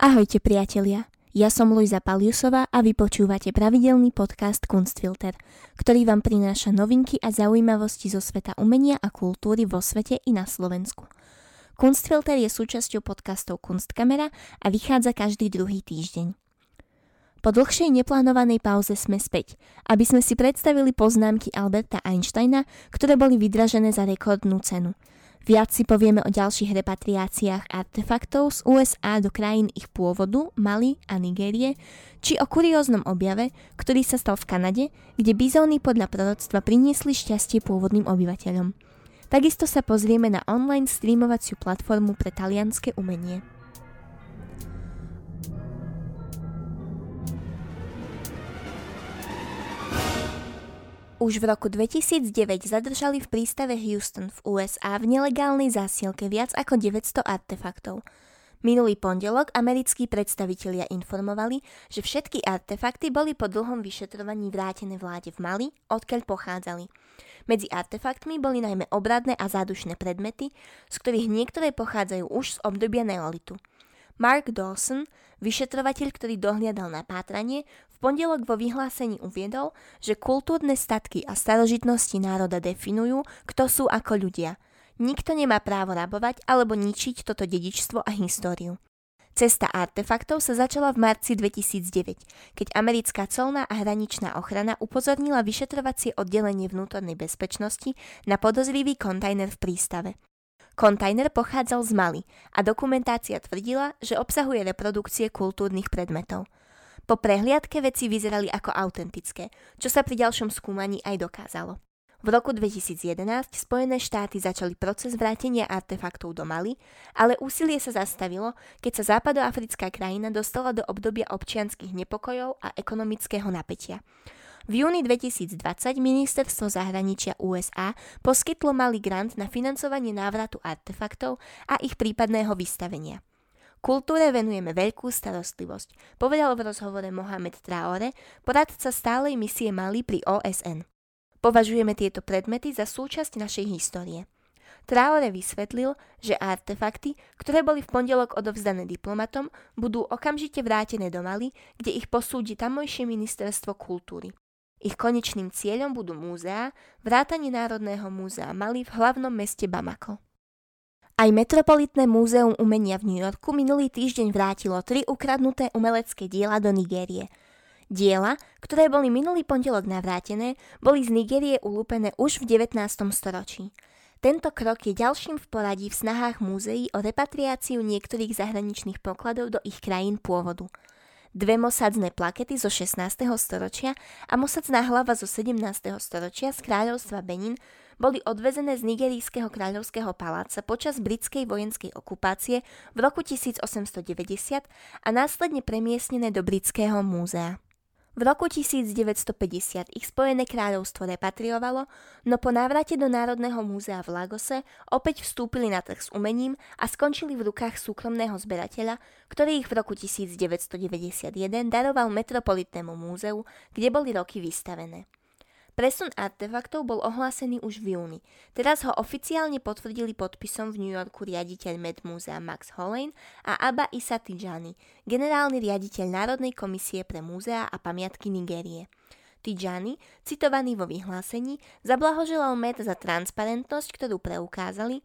Ahojte priatelia, ja som Luisa Paliusová a vy počúvate pravidelný podcast Kunstfilter, ktorý vám prináša novinky a zaujímavosti zo sveta umenia a kultúry vo svete i na Slovensku. Kunstfilter je súčasťou podcastov Kunstkamera a vychádza každý druhý týždeň. Po dlhšej neplánovanej pauze sme späť, aby sme si predstavili poznámky Alberta Einsteina, ktoré boli vydražené za rekordnú cenu – Viac si povieme o ďalších repatriáciách artefaktov z USA do krajín ich pôvodu, Mali a Nigérie, či o kurióznom objave, ktorý sa stal v Kanade, kde bizóny podľa proroctva priniesli šťastie pôvodným obyvateľom. Takisto sa pozrieme na online streamovaciu platformu pre talianské umenie. Už v roku 2009 zadržali v prístave Houston v USA v nelegálnej zásielke viac ako 900 artefaktov. Minulý pondelok americkí predstavitelia informovali, že všetky artefakty boli po dlhom vyšetrovaní vrátené vláde v Mali, odkiaľ pochádzali. Medzi artefaktmi boli najmä obradné a zádušné predmety, z ktorých niektoré pochádzajú už z obdobia neolitu. Mark Dawson, vyšetrovateľ, ktorý dohliadal na pátranie, v pondelok vo vyhlásení uviedol, že kultúrne statky a starožitnosti národa definujú, kto sú ako ľudia. Nikto nemá právo rabovať alebo ničiť toto dedičstvo a históriu. Cesta artefaktov sa začala v marci 2009, keď americká colná a hraničná ochrana upozornila vyšetrovacie oddelenie vnútornej bezpečnosti na podozrivý kontajner v prístave. Kontajner pochádzal z Mali a dokumentácia tvrdila, že obsahuje reprodukcie kultúrnych predmetov. Po prehliadke veci vyzerali ako autentické, čo sa pri ďalšom skúmaní aj dokázalo. V roku 2011 Spojené štáty začali proces vrátenia artefaktov do Mali, ale úsilie sa zastavilo, keď sa západoafrická krajina dostala do obdobia občianských nepokojov a ekonomického napätia. V júni 2020 ministerstvo zahraničia USA poskytlo malý grant na financovanie návratu artefaktov a ich prípadného vystavenia. Kultúre venujeme veľkú starostlivosť, povedal v rozhovore Mohamed Traore, poradca stálej misie Mali pri OSN. Považujeme tieto predmety za súčasť našej histórie. Traore vysvetlil, že artefakty, ktoré boli v pondelok odovzdané diplomatom, budú okamžite vrátené do Mali, kde ich posúdi tamojšie ministerstvo kultúry. Ich konečným cieľom budú múzea, vrátanie Národného múzea Mali v hlavnom meste Bamako. Aj Metropolitné múzeum umenia v New Yorku minulý týždeň vrátilo tri ukradnuté umelecké diela do Nigérie. Diela, ktoré boli minulý pondelok navrátené, boli z Nigérie ulúpené už v 19. storočí. Tento krok je ďalším v poradí v snahách múzeí o repatriáciu niektorých zahraničných pokladov do ich krajín pôvodu – dve mosadzné plakety zo 16. storočia a mosadzná hlava zo 17. storočia z kráľovstva Benin boli odvezené z nigerijského kráľovského paláca počas britskej vojenskej okupácie v roku 1890 a následne premiestnené do britského múzea. V roku 1950 ich Spojené kráľovstvo repatriovalo, no po návrate do Národného múzea v Lagose opäť vstúpili na trh s umením a skončili v rukách súkromného zberateľa, ktorý ich v roku 1991 daroval Metropolitnému múzeu, kde boli roky vystavené. Presun artefaktov bol ohlásený už v júni. Teraz ho oficiálne potvrdili podpisom v New Yorku riaditeľ Med Múzea Max Hollane a Abba Isa Tijani, generálny riaditeľ Národnej komisie pre múzea a pamiatky Nigérie. Tijani, citovaný vo vyhlásení, zablahoželal Med za transparentnosť, ktorú preukázali,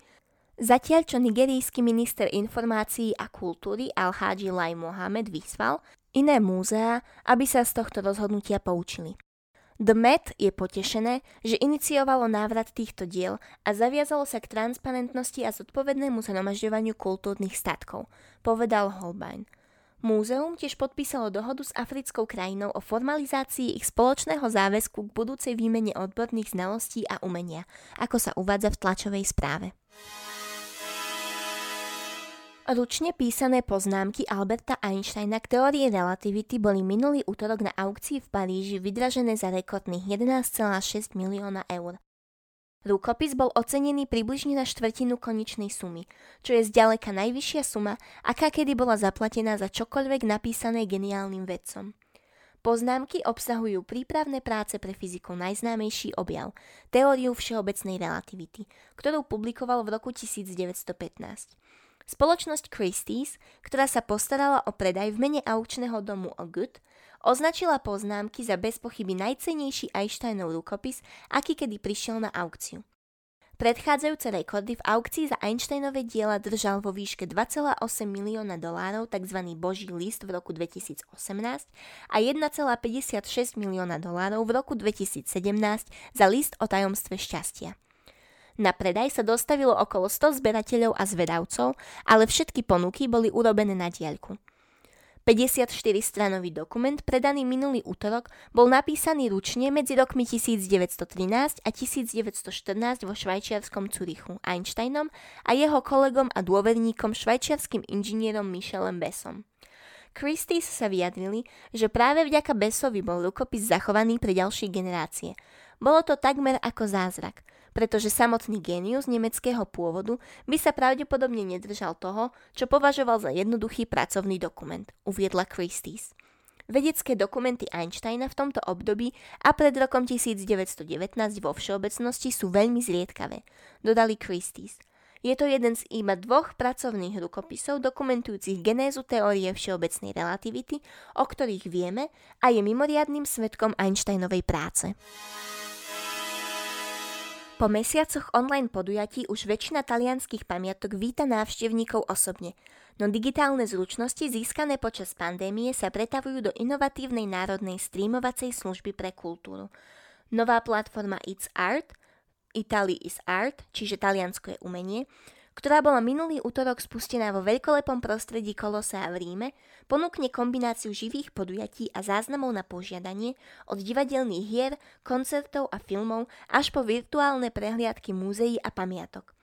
Zatiaľ, čo nigerijský minister informácií a kultúry Al-Haji Lai Mohamed vyzval iné múzea, aby sa z tohto rozhodnutia poučili. The Met je potešené, že iniciovalo návrat týchto diel a zaviazalo sa k transparentnosti a zodpovednému zhromažďovaniu kultúrnych statkov, povedal Holbein. Múzeum tiež podpísalo dohodu s africkou krajinou o formalizácii ich spoločného záväzku k budúcej výmene odborných znalostí a umenia, ako sa uvádza v tlačovej správe. Ručne písané poznámky Alberta Einsteina k teórii relativity boli minulý útorok na aukcii v Paríži vydražené za rekordných 11,6 milióna eur. Rukopis bol ocenený približne na štvrtinu konečnej sumy, čo je zďaleka najvyššia suma, aká kedy bola zaplatená za čokoľvek napísané geniálnym vedcom. Poznámky obsahujú prípravné práce pre fyzikov najznámejší objav, teóriu všeobecnej relativity, ktorú publikoval v roku 1915. Spoločnosť Christie's, ktorá sa postarala o predaj v mene aukčného domu Good, označila poznámky za bez pochyby najcenejší Einsteinov rukopis, aký kedy prišiel na aukciu. Predchádzajúce rekordy v aukcii za Einsteinové diela držal vo výške 2,8 milióna dolárov tzv. Boží list v roku 2018 a 1,56 milióna dolárov v roku 2017 za list o tajomstve šťastia. Na predaj sa dostavilo okolo 100 zberateľov a zvedavcov, ale všetky ponuky boli urobené na diaľku. 54-stranový dokument predaný minulý útorok bol napísaný ručne medzi rokmi 1913 a 1914 vo švajčiarskom Curichu Einsteinom a jeho kolegom a dôverníkom švajčiarským inžinierom Michelem Bessom. Christie's sa vyjadrili, že práve vďaka Bessovi bol rukopis zachovaný pre ďalšie generácie. Bolo to takmer ako zázrak – pretože samotný génius nemeckého pôvodu by sa pravdepodobne nedržal toho, čo považoval za jednoduchý pracovný dokument, uviedla Christie's. Vedecké dokumenty Einsteina v tomto období a pred rokom 1919 vo všeobecnosti sú veľmi zriedkavé, dodali Christie's. Je to jeden z iba dvoch pracovných rukopisov dokumentujúcich genézu teórie všeobecnej relativity, o ktorých vieme a je mimoriadným svetkom Einsteinovej práce. Po mesiacoch online podujatí už väčšina talianských pamiatok víta návštevníkov osobne, no digitálne zručnosti získané počas pandémie sa pretavujú do inovatívnej národnej streamovacej služby pre kultúru. Nová platforma It's Art, Italy is Art, čiže Taliansko je umenie, ktorá bola minulý útorok spustená vo veľkolepom prostredí Kolosea v Ríme, ponúkne kombináciu živých podujatí a záznamov na požiadanie od divadelných hier, koncertov a filmov až po virtuálne prehliadky múzeí a pamiatok.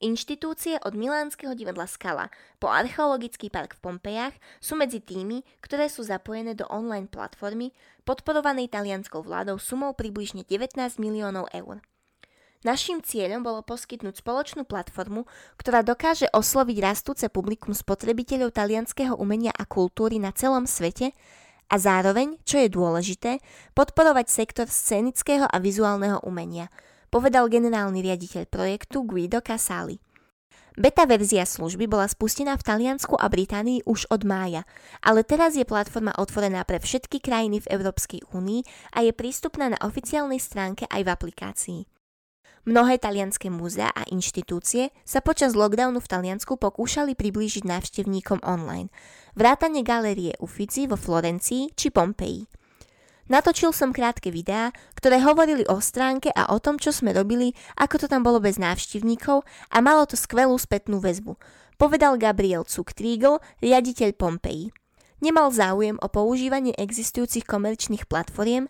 Inštitúcie od Milánskeho divadla Skala po archeologický park v Pompejach sú medzi tými, ktoré sú zapojené do online platformy podporovanej talianskou vládou sumou približne 19 miliónov eur. Naším cieľom bolo poskytnúť spoločnú platformu, ktorá dokáže osloviť rastúce publikum spotrebiteľov talianského umenia a kultúry na celom svete a zároveň, čo je dôležité, podporovať sektor scenického a vizuálneho umenia, povedal generálny riaditeľ projektu Guido Casali. Beta verzia služby bola spustená v Taliansku a Británii už od mája, ale teraz je platforma otvorená pre všetky krajiny v Európskej únii a je prístupná na oficiálnej stránke aj v aplikácii. Mnohé talianské múzea a inštitúcie sa počas lockdownu v Taliansku pokúšali priblížiť návštevníkom online. Vrátane galérie Uffizi vo Florencii či Pompeji. Natočil som krátke videá, ktoré hovorili o stránke a o tom, čo sme robili, ako to tam bolo bez návštevníkov a malo to skvelú spätnú väzbu, povedal Gabriel Cuktriegel, riaditeľ Pompeji. Nemal záujem o používanie existujúcich komerčných platformiem,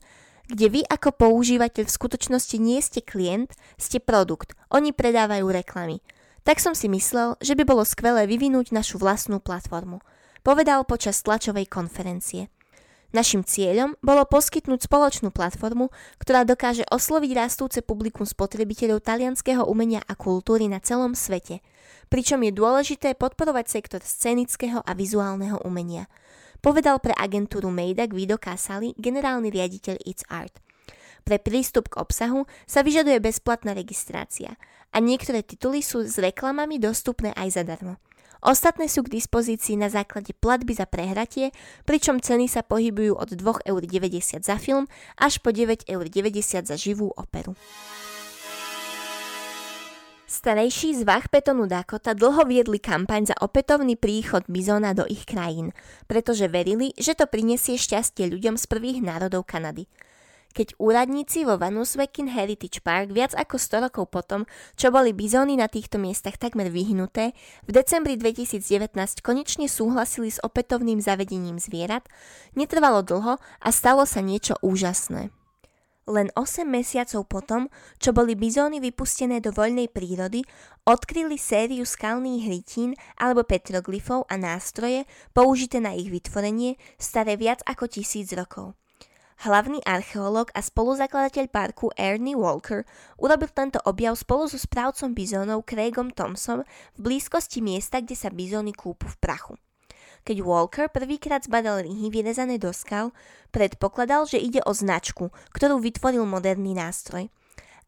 kde vy ako používateľ v skutočnosti nie ste klient, ste produkt. Oni predávajú reklamy. Tak som si myslel, že by bolo skvelé vyvinúť našu vlastnú platformu. Povedal počas tlačovej konferencie. Našim cieľom bolo poskytnúť spoločnú platformu, ktorá dokáže osloviť rastúce publikum spotrebiteľov talianského umenia a kultúry na celom svete, pričom je dôležité podporovať sektor scenického a vizuálneho umenia – povedal pre agentúru Mejda Guido Casali, generálny riaditeľ It's Art. Pre prístup k obsahu sa vyžaduje bezplatná registrácia a niektoré tituly sú s reklamami dostupné aj zadarmo. Ostatné sú k dispozícii na základe platby za prehratie, pričom ceny sa pohybujú od 2,90 eur za film až po 9,90 eur za živú operu. Starejší z Vachpetonu Dakota dlho viedli kampaň za opätovný príchod bizona do ich krajín, pretože verili, že to prinesie šťastie ľuďom z prvých národov Kanady. Keď úradníci vo Vanuswekin Heritage Park viac ako 100 rokov potom, čo boli bizóny na týchto miestach takmer vyhnuté, v decembri 2019 konečne súhlasili s opätovným zavedením zvierat, netrvalo dlho a stalo sa niečo úžasné. Len 8 mesiacov potom, čo boli bizóny vypustené do voľnej prírody, odkryli sériu skalných hrytín alebo petroglyfov a nástroje použité na ich vytvorenie staré viac ako tisíc rokov. Hlavný archeológ a spoluzakladateľ parku Ernie Walker urobil tento objav spolu so správcom bizónov Craigom Thompson v blízkosti miesta, kde sa bizóny kúpu v prachu. Keď Walker prvýkrát zbadal ryhy vyrezané do skal, predpokladal, že ide o značku, ktorú vytvoril moderný nástroj.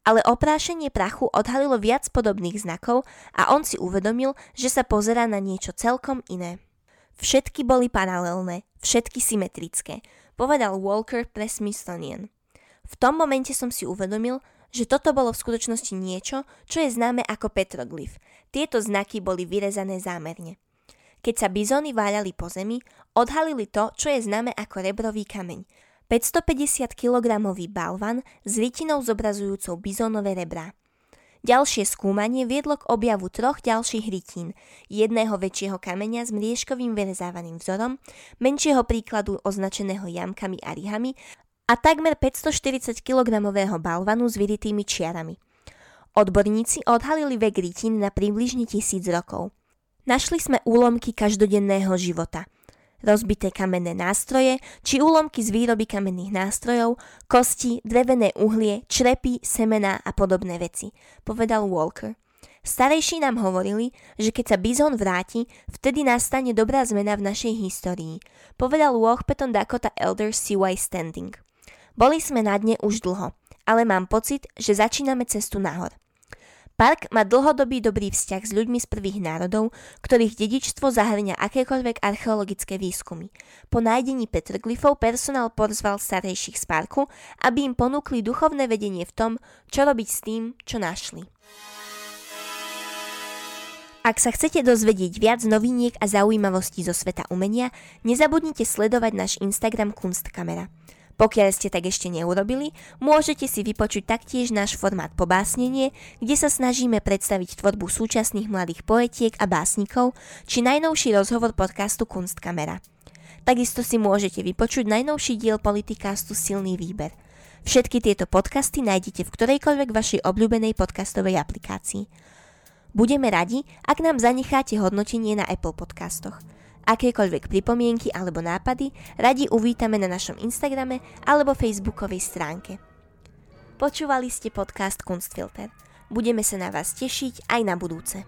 ale oprášenie prachu odhalilo viac podobných znakov a on si uvedomil, že sa pozerá na niečo celkom iné. Všetky boli paralelné, všetky symetrické, povedal Walker pre Smithsonian. V tom momente som si uvedomil, že toto bolo v skutočnosti niečo, čo je známe ako petroglyf. Tieto znaky boli vyrezané zámerne. Keď sa bizóny váľali po zemi, odhalili to, čo je známe ako rebrový kameň. 550 kg balvan s rytinou zobrazujúcou bizónové rebrá. Ďalšie skúmanie viedlo k objavu troch ďalších rytín, jedného väčšieho kameňa s mriežkovým vyrezávaným vzorom, menšieho príkladu označeného jamkami a rihami a takmer 540 kg balvanu s vyritými čiarami. Odborníci odhalili vek rytín na približne tisíc rokov. Našli sme úlomky každodenného života – rozbité kamenné nástroje či úlomky z výroby kamenných nástrojov, kosti, drevené uhlie, črepy, semená a podobné veci, povedal Walker. Starejší nám hovorili, že keď sa bizon vráti, vtedy nastane dobrá zmena v našej histórii, povedal Peton Dakota Elder CY Standing. Boli sme na dne už dlho, ale mám pocit, že začíname cestu nahor. Park má dlhodobý dobrý vzťah s ľuďmi z prvých národov, ktorých dedičstvo zahrňa akékoľvek archeologické výskumy. Po nájdení petroglyfov personál pozval starejších z parku, aby im ponúkli duchovné vedenie v tom, čo robiť s tým, čo našli. Ak sa chcete dozvedieť viac noviniek a zaujímavostí zo sveta umenia, nezabudnite sledovať náš Instagram Kunstkamera. Pokiaľ ste tak ešte neurobili, môžete si vypočuť taktiež náš formát Pobásnenie, kde sa snažíme predstaviť tvorbu súčasných mladých poetiek a básnikov, či najnovší rozhovor podcastu Kunstkamera. Takisto si môžete vypočuť najnovší diel politikástu Silný výber. Všetky tieto podcasty nájdete v ktorejkoľvek vašej obľúbenej podcastovej aplikácii. Budeme radi, ak nám zanecháte hodnotenie na Apple podcastoch. Akékoľvek pripomienky alebo nápady radi uvítame na našom Instagrame alebo Facebookovej stránke. Počúvali ste podcast Kunstfilter. Budeme sa na vás tešiť aj na budúce.